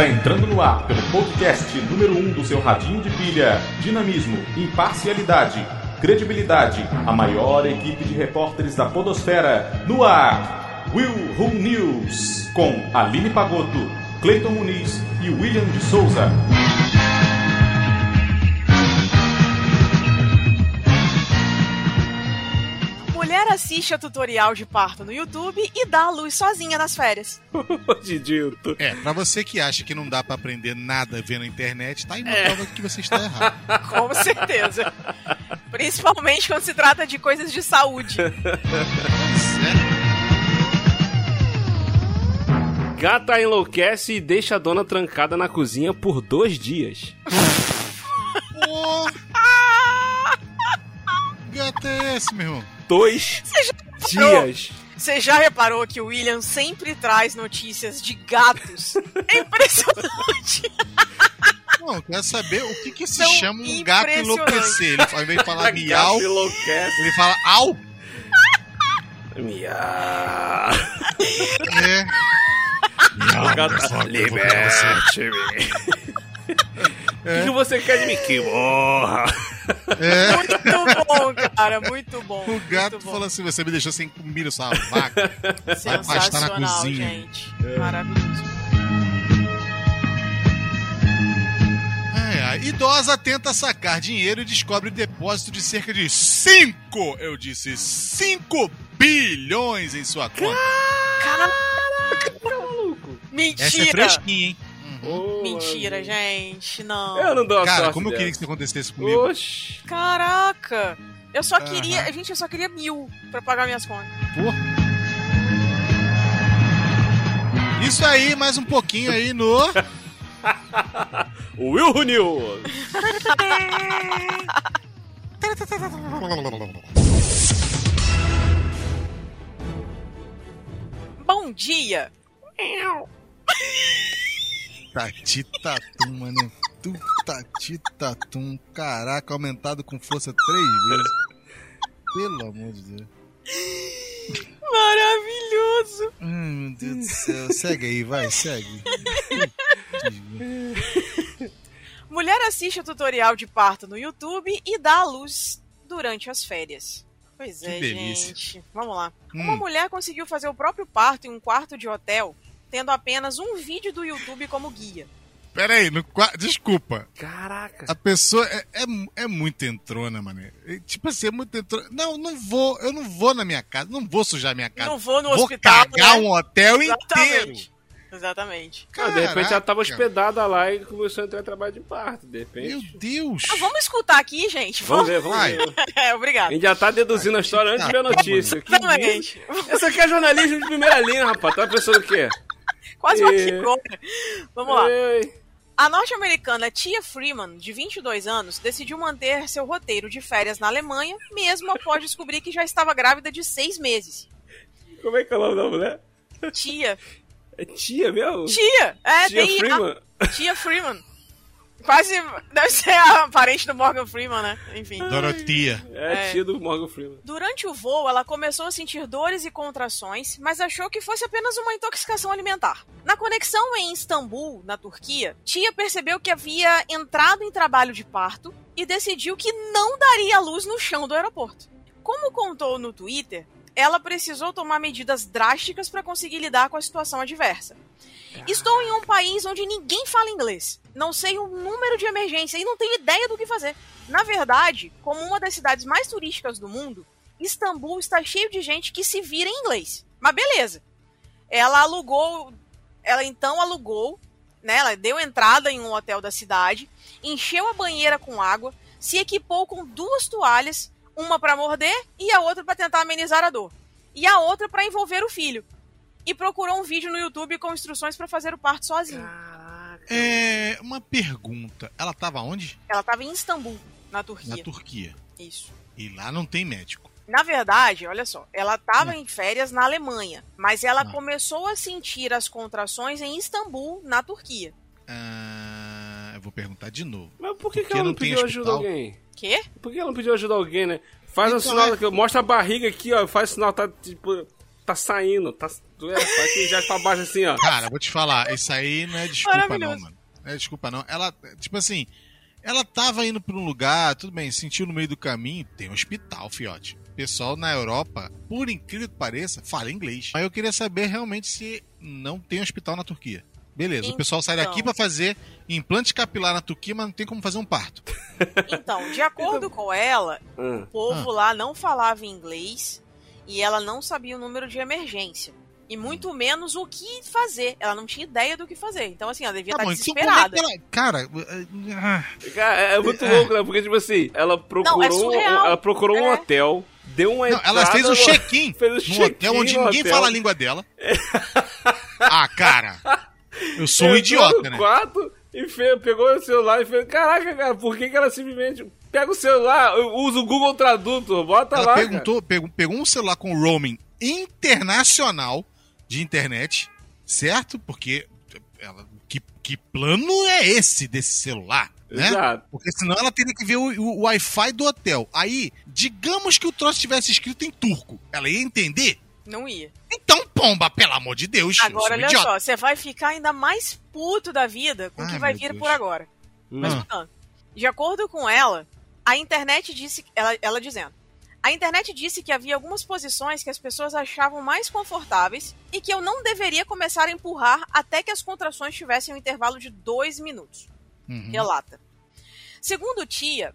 Está entrando no ar pelo podcast número 1 um do seu radinho de pilha. Dinamismo, imparcialidade, credibilidade. A maior equipe de repórteres da Podosfera. No ar, Will Who News. Com Aline Pagotto, Cleiton Muniz e William de Souza. Mulher assiste a tutorial de parto no YouTube e dá a luz sozinha nas férias. Didilto. É, pra você que acha que não dá pra aprender nada vendo a internet, tá aí uma prova que você está errado. Com certeza. Principalmente quando se trata de coisas de saúde. Gata enlouquece e deixa a dona trancada na cozinha por dois dias. É esse, meu irmão? Dois Você já reparou? dias. Você já reparou que o William sempre traz notícias de gatos? É impressionante. Não, eu quero saber o que que se São chama um gato enlouquecer. Ele, ao invés de falar miau, ele fala au. Miau. É. Miau, você. liberte-me. O que, que você quer de mim? Que morra. É. Muito bom, cara. Muito bom. O gato bom. fala assim: você me deixou sem comida, sua vaca. Vai pastar na Sensacional, cozinha. gente. Maravilhoso. É, a idosa tenta sacar dinheiro e descobre depósito de cerca de 5, eu disse 5 bilhões em sua conta. Cara, maluco. mentira. Essa é fresquinha, hein? Mentira, gente. Não. Eu não dou a Cara, como eu queria que isso acontecesse comigo. Oxi. Caraca. Eu só queria... Gente, eu só queria mil pra pagar minhas contas. Pô. Isso aí, mais um pouquinho aí no. Will News. Bom dia. Tati Tatum, mano. Tu Tati Tatum. Caraca, aumentado com força três vezes. Pelo amor de Deus. Maravilhoso. Ai, meu Deus do céu. Segue aí, vai, segue. Mulher assiste o tutorial de parto no YouTube e dá à luz durante as férias. Pois Que é, delícia. gente. Vamos lá. Hum. Uma mulher conseguiu fazer o próprio parto em um quarto de hotel, tendo apenas um vídeo do YouTube como guia. Pera aí, no desculpa. Caraca. A pessoa é, é, é muito entrona, mano. É, Tipo assim, é muito entrona. Não, não vou, eu não vou na minha casa, não vou sujar minha casa. Não vou no vou hospital, cagar né? um hotel inteiro. Exatamente. Exatamente. Ah, de repente ela tava hospedada lá e começou a entrar em trabalho de parto. De Meu repente. Deus. Ah, vamos escutar aqui, gente. Vamos ver, vamos ver. É, A obrigado. gente já tá deduzindo a história antes de ver a notícia. Exatamente. Essa aqui é jornalismo de primeira linha, rapaz. Tá pensando o quê? Quase uma É. quicona. Vamos lá. A norte-americana Tia Freeman, de 22 anos, decidiu manter seu roteiro de férias na Alemanha, mesmo após descobrir que já estava grávida de seis meses. Como é que é o nome da mulher? Tia. É tia mesmo? Tia! É, Tia tem Freeman. Tia Freeman. Quase. Deve ser a parente do Morgan Freeman, né? Enfim. Dorotia. É, É. tia do Morgan Freeman. Durante o voo, ela começou a sentir dores e contrações, mas achou que fosse apenas uma intoxicação alimentar. Na conexão em Istambul, na Turquia, Tia percebeu que havia entrado em trabalho de parto e decidiu que não daria luz no chão do aeroporto. Como contou no Twitter, ela precisou tomar medidas drásticas para conseguir lidar com a situação adversa. Estou em um país onde ninguém fala inglês. Não sei o número de emergência e não tenho ideia do que fazer. Na verdade, como uma das cidades mais turísticas do mundo, Istambul está cheio de gente que se vira em inglês. Mas beleza. Ela alugou, ela então alugou, né? Ela deu entrada em um hotel da cidade, encheu a banheira com água, se equipou com duas toalhas, uma para morder e a outra para tentar amenizar a dor, e a outra para envolver o filho. E procurou um vídeo no YouTube com instruções para fazer o parto sozinha. Caraca. É, uma pergunta. Ela tava onde? Ela estava em Istambul, na Na Turquia. Turquia. Isso. E lá não tem médico. Na verdade, olha só, ela estava em férias na Alemanha, mas ela Ah. começou a sentir as contrações em Istambul, na Turquia. Ah, eu vou perguntar de novo. Mas por que, que ela não não pediu ajuda a hospital? alguém? Quê? Por que ela não pediu ajuda a alguém, né? Faz um Então, sinal é. aqui, mostra a barriga aqui, ó. Faz sinal, tá tipo. tá saindo, tá, é, tá aqui já pra baixo assim, ó. Cara, vou te falar, isso aí não é desculpa não, mano. Não é desculpa não. Ela, tipo assim, ela tava indo pra um lugar, tudo bem, sentiu no meio do caminho, tem um hospital, fiote. O pessoal na Europa, por incrível que pareça, fala inglês. Mas eu queria saber realmente se não tem hospital na Turquia. Beleza, o pessoal sai daqui Então. pra fazer implante capilar na Turquia, mas não tem como fazer um parto. Então, de acordo com ela, Hum. o povo lá não falava inglês e ela não sabia o número de emergência. E muito menos o que fazer. Ela não tinha ideia do que fazer. Então, assim, ela devia Tá estar bom, então é desesperada. que ela... Cara, eh, ah, Cara, é muito louco, né? Porque, tipo assim, ela procurou, é surreal. ela procurou um É. hotel, deu uma não, ela entrada fez um no- check-in um no check-in hotel onde ninguém hotel. fala a língua dela. ah, cara, eu sou um idiota, no né? quarto e fez, pegou o celular e fez. Caraca, cara, por que, que ela simplesmente pega o celular, usa o Google Tradutor, bota Ela lá. perguntou, pegou, pegou um celular com roaming internacional de internet, certo? Porque ela, que, que plano é esse desse celular? Né? Exato. Porque senão ela teria que ver o, o- o Wi-Fi do hotel. Aí, digamos que o troço tivesse escrito em turco. Ela ia entender? Não ia. Então, pomba, pelo amor de Deus. eu Agora, olha idiota. só, você vai ficar ainda mais puto da vida com o que vai vir Deus. por agora. Mas, Ah. portanto, de acordo com ela, a internet disse, ela, ela dizendo, a internet disse que havia algumas posições que as pessoas achavam mais confortáveis e que eu não deveria começar a empurrar até que as contrações tivessem um intervalo de dois minutos. Uhum. Relata. Segundo tia,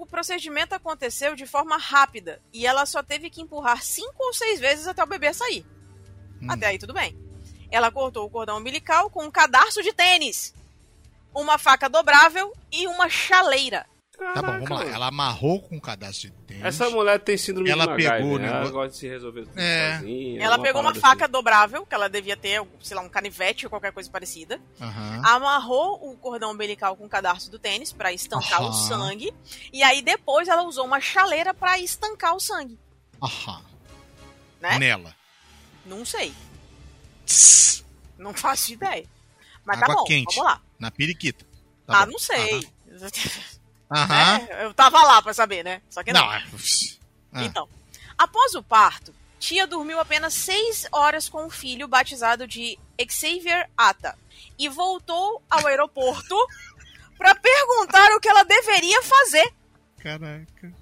o procedimento aconteceu de forma rápida e ela só teve que empurrar cinco ou seis vezes até o bebê sair. Hum. Até aí tudo bem. Ela cortou o cordão umbilical com um cadarço de tênis, uma faca dobrável e uma chaleira. Tá bom, vamos lá. Caraca, Ela amarrou com um cadastro de tênis. Essa mulher tem síndrome Ela de MacGyver, pegou né? Ela negócio- gosta de se resolver tudo É. sozinha. Ela pegou uma faca dobrável, que ela devia ter, sei lá, um canivete ou qualquer coisa parecida. Amarrou o cordão umbilical com o cadarço do tênis pra estancar o sangue. E aí depois ela usou uma chaleira pra estancar o sangue. Aham. Né? Nela. Não sei. Tss, Não faço ideia. Mas Água tá bom, quente. vamos lá. na periquita. Tá ah, bom. não sei. É, eu tava lá pra saber, né? Só que não. Não, é. Ah. Então, após o parto, tia dormiu apenas seis horas com o filho batizado de Xavier Ata e voltou ao aeroporto pra perguntar o que ela deveria fazer. Caraca.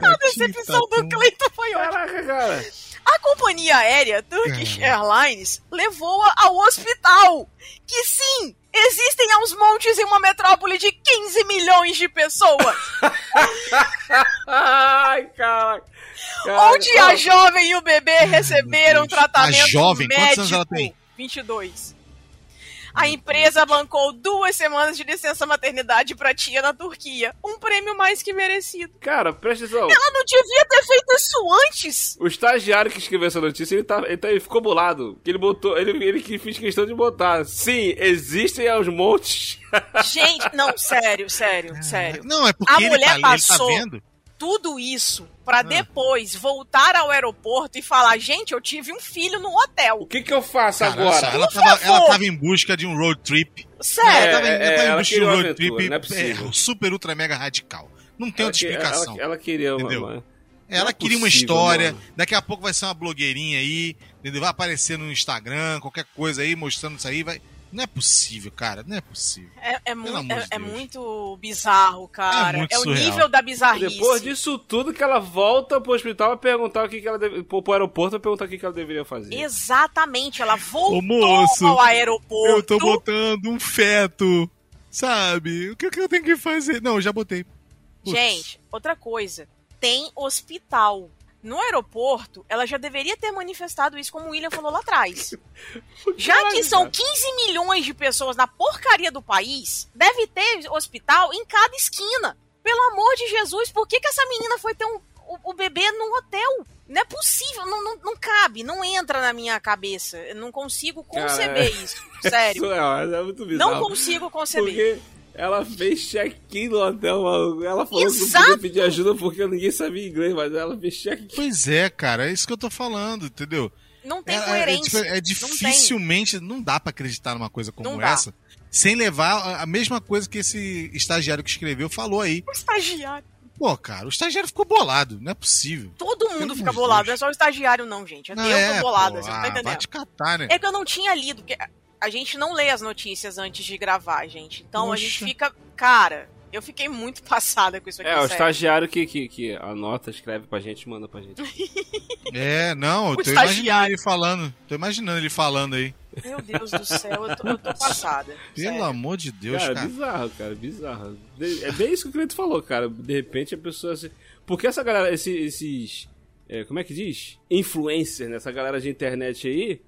A decepção do Cleiton foi ótima. Caraca, cara. A companhia aérea Turkish É. Airlines levou-a ao hospital. Que sim, existem aos montes em uma metrópole de 15 milhões de pessoas. Ai, caraca. onde a jovem e o bebê receberam tratamento A jovem, médico. quantos anos ela tem? 22. A empresa bancou duas semanas de licença maternidade pra tia na Turquia. Um prêmio mais que merecido. Cara, presta atenção. Ela não devia ter feito isso antes. O estagiário que escreveu essa notícia, ele, tá, ele, tá- ele ficou bolado. Que ele botou. Ele, ele que fez questão de botar. Sim, existem aos montes. Gente, não, sério, sério, sério. Não, é porque A ele, mulher tá, ele tá passou vendo. Tudo isso Ah. pra depois voltar ao aeroporto e falar: gente, eu tive um filho no O hotel. que que eu faço Cara, agora? ela, tava, ela tava em busca de um road trip. Sério. É, ela tava, em- ela tava em ela busca de queria um uma road aventura, trip é é, super, ultra, mega radical. Não tem Ela outra que- explicação. Ela, ela queria uma. Entendeu? uma- Ela é queria uma possível, história, mano. daqui a pouco vai ser uma blogueirinha aí, entendeu? vai aparecer no Instagram, qualquer coisa aí, mostrando isso aí, vai... Não é possível, cara, não é possível. É, é, mu- é- de é muito bizarro, cara. É muito o surreal. nível da bizarrice. Depois disso tudo, que ela volta pro hospital a perguntar o que, que ela deve, pro aeroporto a perguntar o que, que ela deveria fazer. Exatamente, ela voltou Ô, moço, ao aeroporto. Eu tô botando um feto, sabe? O que, que eu tenho que fazer? Não, eu já botei. Putz. Gente, outra coisa. Tem hospital. No aeroporto, ela já deveria ter manifestado isso, como o William falou lá atrás. Já que são 15 milhões de pessoas na porcaria do país, deve ter hospital em cada esquina. Pelo amor de Jesus, por que, que essa menina foi ter um, o, o bebê num hotel? Não é possível, não, não, não cabe, não entra na minha cabeça. Eu não consigo conceber Cara, isso. Sério. Isso é, é muito bizarro. Não consigo conceber. Porque ela fez check-in no hotel, maluco. Ela falou que não Exato. podia pedir ajuda porque ninguém sabia inglês, mas ela fez check-in. Pois é, cara, é isso que eu tô falando, entendeu? Não tem É, é, coerência. tipo, é dificilmente, não, dá pra acreditar numa coisa como Não dá. essa, sem levar a- a mesma coisa que esse estagiário que escreveu falou aí. O estagiário. Pô, cara, o estagiário ficou bolado, não é possível. Todo mundo Pelo fica bolado, Deus. não é só o estagiário, não, gente. Até Não eu é, tô bolada, pô, você não ah, tá entendendo? vai te catar, né? É que eu não tinha lido, porque a gente não lê as notícias antes de gravar, gente. Então a gente fica. Cara, eu fiquei muito passada com isso aqui. É, o sério. estagiário que, que, que anota, escreve pra gente e manda pra gente. É, não, eu O tô imaginando estagiário. ele falando. Tô imaginando ele falando aí. Meu Deus do céu, eu tô, eu tô passada. Pelo sério. amor de Deus, cara, cara. bizarro, cara, bizarro. De- É bem isso que o Cleito falou, cara. De repente a pessoa. se- Porque essa galera, esse- esses. é, como é que diz? Influencers, né? Essa galera de internet aí.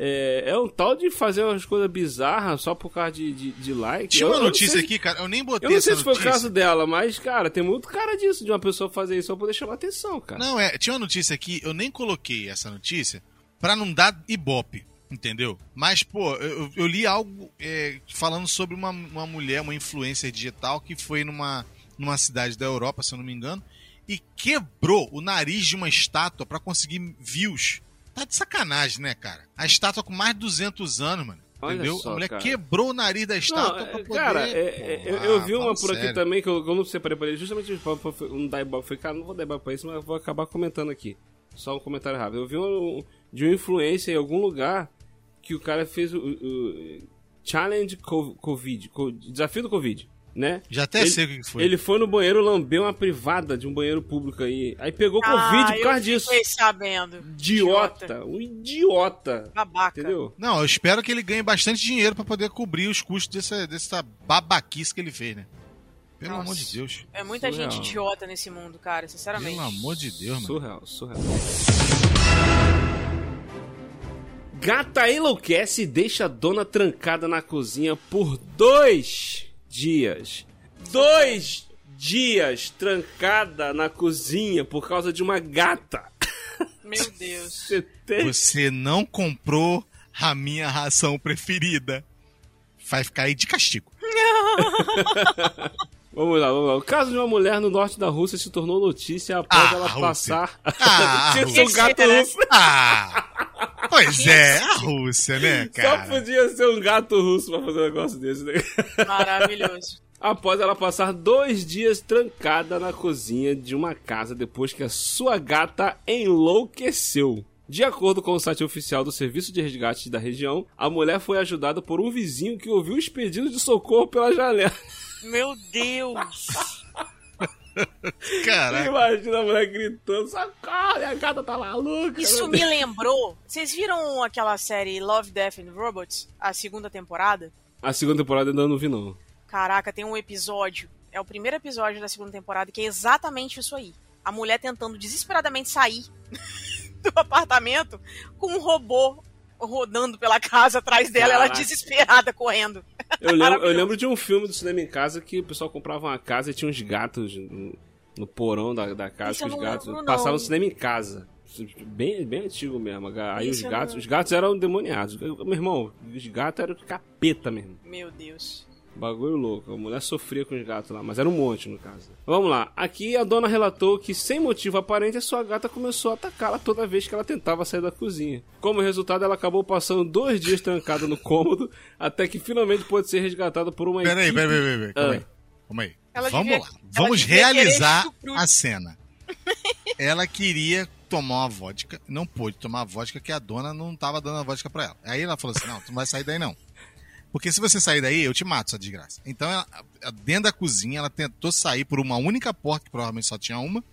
É, é um tal de fazer umas coisas bizarras só por causa de, de, de like. Tinha uma eu notícia se- aqui, cara. Eu nem botei Eu não sei se foi o caso dela, mas, cara, tem muito cara disso, de uma pessoa fazer isso só pra poder chamar atenção, cara. Não, é, tinha uma notícia aqui, eu nem coloquei essa notícia pra não dar ibope, entendeu? Mas, pô, eu, eu li algo é, falando sobre uma, uma mulher, uma influencer digital que foi numa, numa cidade da Europa, se eu não me engano, e quebrou o nariz de uma estátua pra conseguir views. Tá de sacanagem, né, cara? A estátua com mais de 200 anos, mano. Olha entendeu? só, a mulher cara. quebrou o nariz da Não, estátua é, pra poder. cara, é, é, pô, eu, eu ah, vi uma por aqui sério. também que eu, eu não separei pra ele, justamente um dar ibope. Falei, cara, não vou dar ibope pra isso, mas eu vou acabar comentando aqui. Só um comentário rápido. Eu vi um, de uma influência em algum lugar que o cara fez o, o- Challenge Co- Covid, co- Desafio do Covid, né? Já até Ele- sei o que foi. Ele foi no banheiro lamber uma privada de um banheiro público aí. Aí pegou Ah, Covid por causa eu disso. Fiquei sabendo. Idiota, um idiota. Babaca. Entendeu? Não, eu espero que ele ganhe bastante dinheiro pra poder cobrir os custos dessa, dessa babaquice que ele fez, né? Pelo Nossa. amor de Deus. É muita Surreal. gente idiota nesse mundo, cara, sinceramente. Pelo amor de Deus, mano. Surreal, surreal. Gata enlouquece e deixa a dona trancada na cozinha por dois dias. Dois dias trancada na cozinha por causa de uma gata. Meu Deus. Você tem... Você não comprou a minha ração preferida. Vai ficar aí de castigo. Vamos lá, vamos lá. O caso de uma mulher no norte da Rússia se tornou notícia após Ah, ela Rússia. passar. Ah, Tinha um gato né? russo. Ah! Pois é, a Rússia, né, Só cara? podia ser um gato russo pra fazer um negócio desse, né? Maravilhoso. após ela passar dois dias trancada na cozinha de uma casa depois que a sua gata enlouqueceu. De acordo com o site oficial do Serviço de Resgate da região, a mulher foi ajudada por um vizinho que ouviu os pedidos de socorro pela janela. Meu Deus. Caraca. Imagina a mulher gritando: socorro, minha gata tá maluca. Isso me lembrou. Vocês viram aquela série Love, Death and Robots? A segunda temporada? A segunda temporada ainda não vi, não. Caraca, tem um episódio. É o primeiro episódio da segunda temporada que é exatamente isso aí. A mulher tentando desesperadamente sair do apartamento com um robô rodando pela casa atrás dela, ela Caraca. desesperada correndo. Eu lembro, eu lembro de um filme do cinema em casa que o pessoal comprava uma casa e tinha uns gatos no, no porão da, da casa, os gatos lembro, passavam no cinema em casa. Bem, bem antigo mesmo. Aí Isso os gatos, não- os gatos eram demoniados. Eu- Meu irmão, os gatos eram capeta mesmo. Meu Deus. Bagulho louco. A mulher sofria com os gatos lá, mas era um monte no caso. Vamos lá. Aqui a dona relatou que, sem motivo aparente, a sua gata começou a atacá-la toda vez que ela tentava sair da cozinha. Como resultado, ela acabou passando dois dias trancada no cômodo, até que finalmente pôde ser resgatada por uma Peraí, equipe... peraí, peraí, peraí. Calma Ah. aí. Calma aí. Ela Vamos devia- lá. Vamos realizar a cena. Ela queria tomar uma vodka, não pôde tomar a vodka, que a dona não tava dando a vodka pra ela. Aí ela falou assim: não, tu não vai sair daí não. Porque se você sair daí, eu te mato, essa desgraça. Então, ela, dentro da cozinha, ela tentou sair por uma única porta, que provavelmente só tinha uma.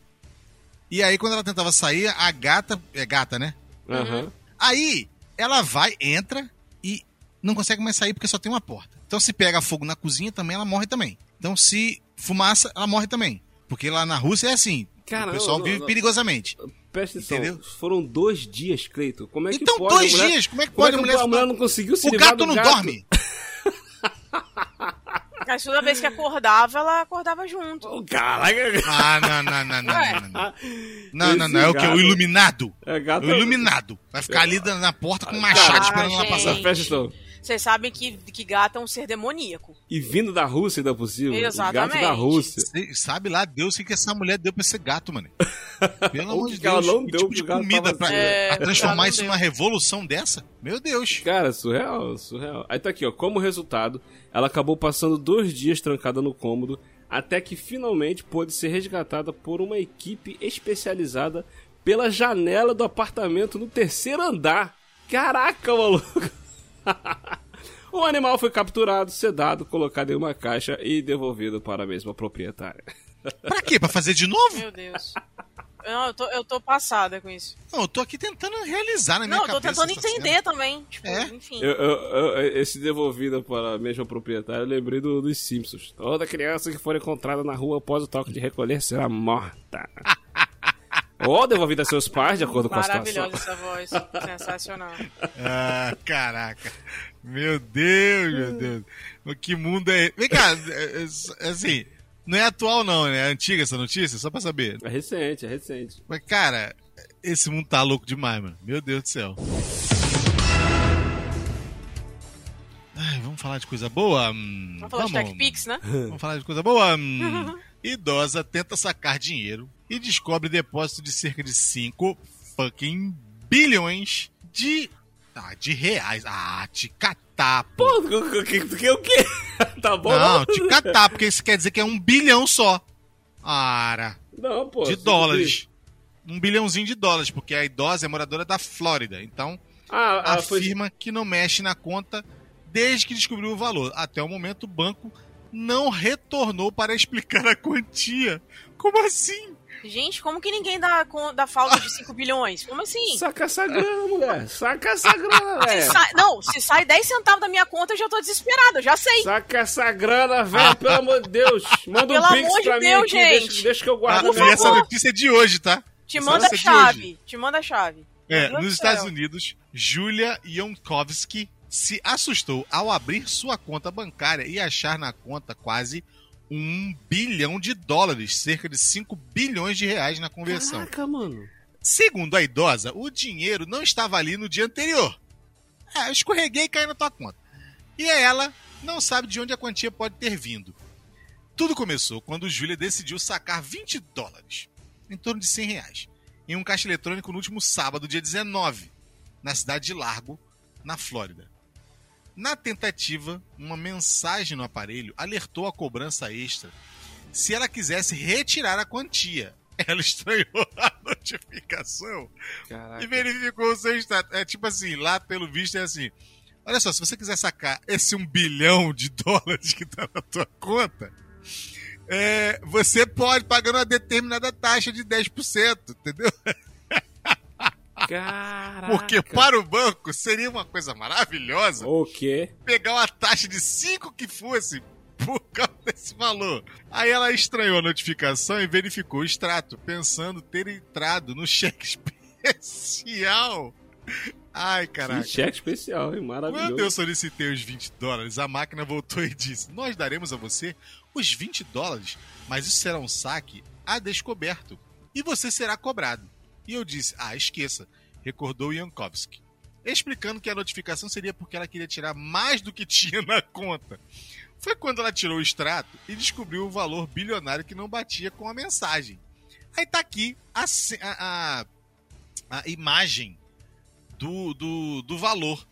E aí, quando ela tentava sair, a gata. É gata, né? Aham. Aí, ela vai, entra e não consegue mais sair porque só tem uma porta. Então, se pega fogo na cozinha também, ela morre também. Então, se fumaça, ela morre também. Porque lá na Rússia é assim. Cara, o pessoal não, vive não. perigosamente. Presta atenção. Entendeu? Foram dois dias, Cleito. Como é que Então, pode dois a mulher... dias, como é que Como é pode que a mulher a mulher não conseguiu se O gato do não gato? dorme. Mas toda vez que acordava, ela acordava junto. Oh, Caraca. Ah, não, não, não, não, não, não. Não, não, é o que? O iluminado. É gato... O iluminado. Vai ficar ali na porta com um machado esperando ela passar. Presta. Vocês sabem que, que gato é um ser demoníaco. E vindo da Rússia ainda por cima. Exatamente. O gato da Rússia. Sabe lá Deus o que que essa mulher deu pra esse gato, mano. Pelo O amor de Deus. não que deu tipo de comida pra, assim? É, pra transformar ela não isso numa revolução dessa? Meu Deus. Cara, surreal, surreal. Aí tá aqui, ó. Como resultado, ela acabou passando dois dias trancada no cômodo até que finalmente pôde ser resgatada por uma equipe especializada pela janela do apartamento no terceiro andar. Caraca, maluco! o animal foi capturado, sedado, colocado em uma caixa e devolvido para a mesma proprietária. Pra quê? Pra fazer de novo? Meu Deus. Não, eu tô, eu tô passada com isso. Não, eu tô aqui tentando realizar na minha Não, eu tô cabeça. tentando entender também. Tipo, É? enfim. Eu- eu- eu- esse devolvido para a mesma proprietária, eu lembrei do, dos Simpsons. Toda criança que for encontrada na rua após o toque de recolher será morta. Ou devolvida a seus pais, de acordo com a situação. Maravilhosa essa voz. Sensacional. Ah, caraca. Meu Deus, meu Deus. O que mundo é. Vem cá, é- é- assim, não é atual, não, né? É antiga essa notícia, só pra saber. É recente, é recente. Mas, cara, esse mundo tá louco demais, mano. Meu Deus do céu. Ai, vamos falar de coisa boa? Hum, Vamos falar de TechPix, né? Vamos falar de coisa boa? Hum, idosa tenta sacar dinheiro e descobre depósito de cerca de 5 fucking bilhões de. Ah, de reais. Ah, te catar, pô. Pô, o que, o que, o que? Tá bom? Não, te catar, porque isso quer dizer que é um bilhão só. Ara, Não, pô. de dólares. Um bilhãozinho de dólares, porque a idosa é moradora da Flórida. Então, Ah, ah foi... afirma que não mexe na conta desde que descobriu o valor. Até o momento, o banco não retornou para explicar a quantia. Como assim? Gente, como que ninguém dá, dá falta de 5 bilhões? Como assim? Saca essa grana, mulher. Saca essa grana, velho. não, se sai 10 centavos da minha conta, eu já tô desesperado, eu já sei. Saca essa grana, velho, pelo amor de Deus. Manda um Pelo pix amor de pra mim Deus, aqui, gente. Deixa, deixa que eu Ah, guardo e essa notícia é de hoje, tá? Te Essa manda a é chave. Te manda a chave. É, nos do Estados. Unidos, Julia Yonkovsky se assustou ao abrir sua conta bancária e achar na conta quase um bilhão de dólares, cerca de 5 bilhões de reais na conversão. Caraca, mano. Segundo a idosa, o dinheiro não estava ali no dia anterior. É, eu escorreguei e caí na tua conta. E ela não sabe de onde a quantia pode ter vindo. Tudo começou quando Júlia decidiu sacar 20 dólares, em torno de 100 reais, em um caixa eletrônico no último sábado, dia 19, na cidade de Largo, na Flórida. Na tentativa, uma mensagem no aparelho alertou a cobrança extra se ela quisesse retirar a quantia. Ela estranhou a notificação e Caraca. verificou o seu status. É tipo assim, lá pelo visto é assim. Olha só, se você quiser sacar esse um bilhão de dólares que tá na tua conta, é, você pode pagando uma determinada taxa de 10%, entendeu? Caraca. Porque para o banco seria uma coisa maravilhosa O quê? pegar uma taxa de 5 que fosse por causa desse valor. Aí ela estranhou a notificação e verificou o extrato, pensando ter entrado no cheque especial. Ai, caraca. Que cheque especial, hein? Maravilhoso. Quando eu solicitei os 20 dólares, a máquina voltou e disse: Nós daremos a você os 20 dólares, mas isso será um saque a descoberto e você será cobrado. E eu disse: Ah, esqueça, recordou Yankovsky, explicando que a notificação seria porque ela queria tirar mais do que tinha na conta. Foi quando ela tirou o extrato e descobriu o valor bilionário que não batia com a mensagem. Aí tá aqui a, a- a imagem do, do, do valor.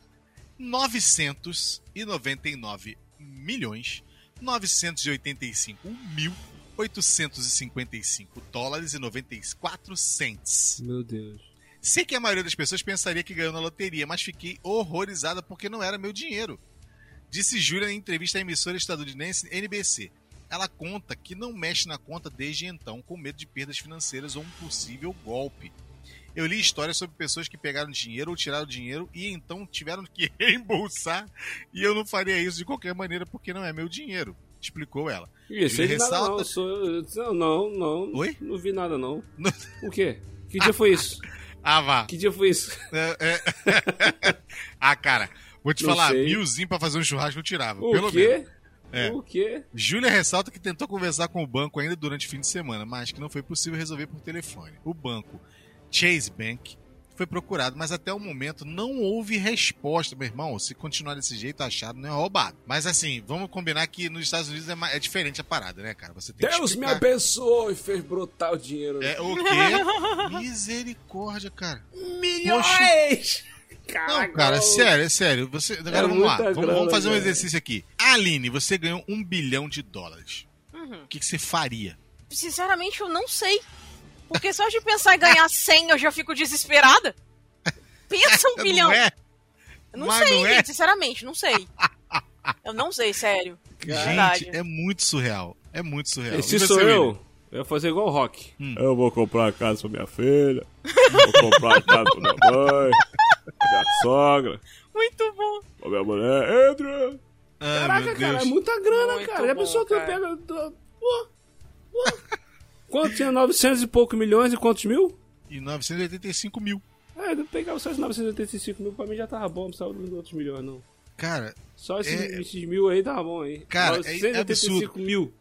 999 milhões 985 mil 855 dólares e 94 cents. Meu Deus. Sei que a maioria das pessoas pensaria que ganhou na loteria, mas fiquei horrorizada porque não era meu dinheiro. Disse Júlia em entrevista à emissora estadunidense NBC. Ela conta que não mexe na conta desde então, com medo de perdas financeiras ou um possível golpe. Eu li histórias sobre pessoas que pegaram dinheiro ou tiraram dinheiro e então tiveram que reembolsar, e eu não faria isso de qualquer maneira porque não é meu dinheiro, explicou ela. Ih, sei de nada não. ressalta- Sou... Não, não, não. Oi? Não vi nada, não. O quê? Que dia foi isso? Ah, vá. Que dia foi isso? É, é. ah, cara, vou te Não falar, sei. milzinho pra fazer um churrasco eu tirava. O pelo menos. quê? É. O quê? Júlia ressalta que tentou conversar com o banco ainda durante o fim de semana, mas que não foi possível resolver por telefone. O banco Chase Bank foi procurado, mas até o momento não houve resposta, meu irmão. Se continuar desse jeito, achado não é roubado. Mas assim, vamos combinar que nos Estados Unidos é, é diferente a parada, né, cara? Você tem que Deus me abençoou e fez brotar o dinheiro. É o quê? Misericórdia, cara. Milhões! Não, cara, sério, é sério. Você, agora vamos lá. Vamos, grana, vamos fazer um cara. exercício aqui. Aline, você ganhou um bilhão de dólares. Uhum. O que, que você faria? Sinceramente, eu não sei. Porque só de pensar em ganhar 100 eu já fico desesperada. Pensa um bilhão. Não é? Não Mas sei, não é? gente, sinceramente, não sei. Eu não sei, sério. Verdade. Gente, é muito surreal. É muito surreal. E se E você, sou William? eu, eu ia fazer igual o Rock. Hum. Eu vou comprar a casa pra minha filha. Vou comprar a casa pra minha mãe. minha sogra. Muito bom. Pra minha mulher. Entra! Ai, Caraca, meu cara, é muita grana, Muito cara. Bom, pensou que eu pego. Pô, pô. Quanto tinha 900 e pouco milhões e quantos mil? E 985 mil. É, eu pegava só esses 985 mil, pra mim já tava bom, não precisava dos outros milhões, não. Cara, Só esses, É- esses mil aí tava bom aí. Cara, é- é 985 mil.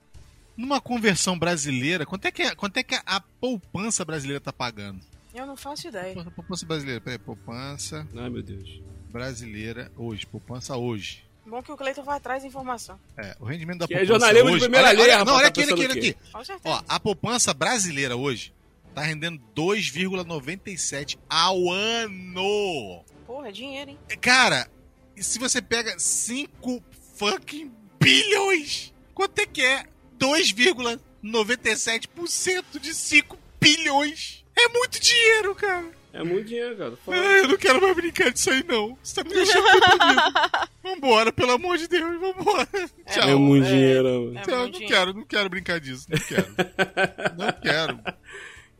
numa conversão brasileira, quanto é que, é- quanto é que a poupança brasileira tá pagando? Eu não faço ideia. Poupança- Poupança brasileira, peraí, poupança Ai, meu Deus. brasileira hoje, poupança hoje. Bom que o Cleiton vai atrás da informação. É, o rendimento da Que é poupança jornalismo de hoje... primeira olha, rapaz, Não, olha tá aqui, olha pensando aqui. Ó, a poupança brasileira hoje tá rendendo 2,97 ao ano. Porra, é dinheiro, hein? Cara, e se você pega 5 fucking bilhões, quanto é que é 2,97% de 5 bilhões? É muito dinheiro, cara. É muito dinheiro, cara. Fala. Ah, eu não quero mais brincar disso aí, não. Você tá me deixando deprimido. Vambora, pelo amor de Deus, vambora. Tchau. É muito é- dinheiro, mano. é Tchau, muito não dinheiro. quero, não quero brincar disso. Não quero. não quero.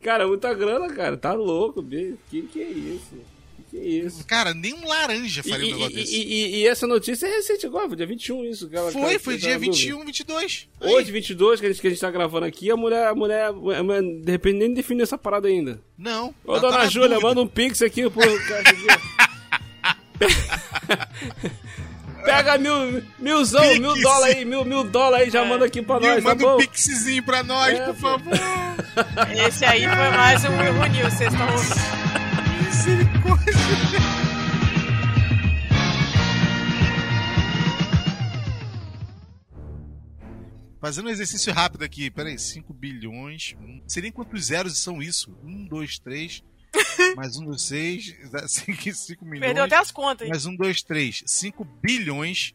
Cara, muita grana, cara. Tá louco, bicho. Que que é isso? Que é isso? Cara, nem um laranja E, faria um e- negócio e- desse. e- e essa notícia é recente agora, foi dia 21 isso. Aquela, Foi, aquela- foi que dia tava dúvida. 21, 22. Aí. Hoje, 22, que a, gente, que a gente tá gravando aqui, a mulher, a mulher, a mulher, de repente, nem definiu essa parada ainda. Não. Ô, tá dona na Júlia, manda um pix aqui pro cara. Pega mil, milzão, Pix. mil dólar aí, mil, mil dólar aí, já manda aqui pra Viu? nós, tá Manda um bom? pixzinho pra nós, É, por pô. favor. Esse aí foi mais um Erro News, vocês estão ouvindo. Misericórdia. Fazendo um exercício rápido aqui, peraí, 5 bilhões. Hum, Seria quantos zeros são isso? 1, 2, 3, mais 1, 2, 6, 5 milhões. Perdeu até as contas, hein? Mais 1, 2, 3, 5 bilhões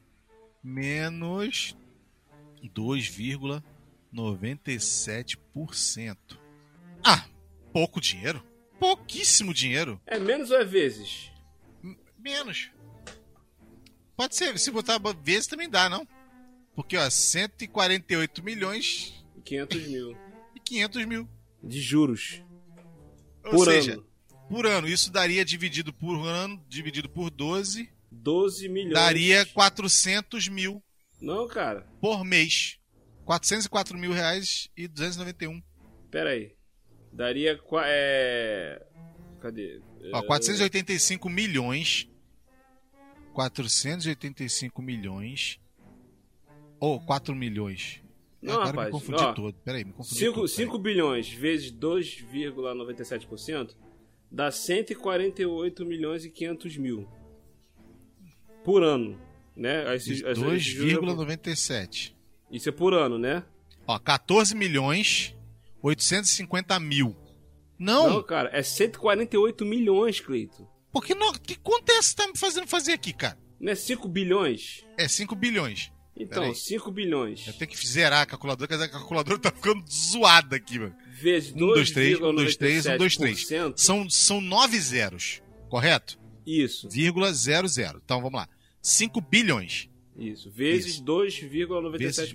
menos 2,97%. Ah, pouco dinheiro. Pouquíssimo dinheiro. É menos ou é vezes? Menos. Pode ser, se botar vezes também dá, não? Porque, ó, 148 milhões 500 mil. e 500 mil. De juros. Ou por seja, ano. por ano. Isso daria dividido por ano, dividido por 12, 12 milhões. daria 400 mil Não, cara. por mês. 404 mil reais e 291. Pera aí. Daria. É... Cadê? Ó, É, 485 milhões. 485 milhões. Ou 4 milhões. Não, Agora rapaz, me confundi ó, todo. Peraí, me confundi 5, todo. 5 bilhões vezes 2,97% dá 148 milhões e 500 mil. Por ano. Né? Aí esses- esses- esses juros é por- 2,97. Isso é por ano, né? Ó, 14 milhões 850 mil. Não, Não, cara, é 148 milhões, Cleito. porque não, que conta é essa que tá me fazendo fazer aqui, cara? Não é 5 bilhões? É 5 bilhões. Então, Peraí. 5 bilhões Eu tenho que zerar a calculadora, porque a calculadora tá ficando zoada aqui, mano. vezes 1, 2, 3, 1, 2, 3, 1, 2, 3. 2,97%. São, são 9 zeros, correto? Isso, Vírgula 00. Então vamos lá. 5 bilhões. isso. Vezes Isso. 2,97%. Vezes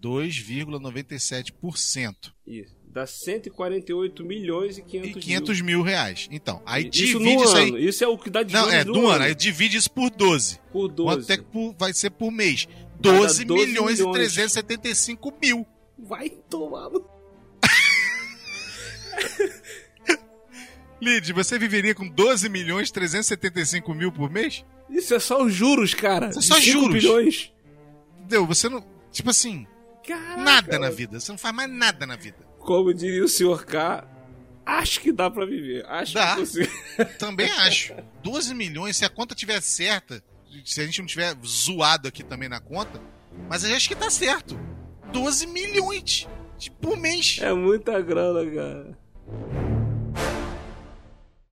2,97%. Isso. Dá 148 milhões e 500, E 500 mil reais. Então, aí isso divide isso aí. ano. Isso é o que dá de Não, é do ano. Aí divide isso por 12. Por 12. Quanto é que vai ser por mês? Vai dar 12 12 milhões e milhões. 375 mil. Vai tomar no... Lid, você viveria com 12 milhões e 375 mil por mês? Isso é só os juros, cara. Isso é só 5 juros. bilhões. Entendeu? Você não. Tipo assim, Caraca. nada na vida. Você não faz mais nada na vida. Como diria o senhor K, acho que dá pra viver. Acho Dá. que você... Também acho. 12 milhões, se a conta tiver certa, se a gente não tiver zoado aqui também na conta, mas acho que tá certo. 12 milhões de- por mês. É muita grana, cara.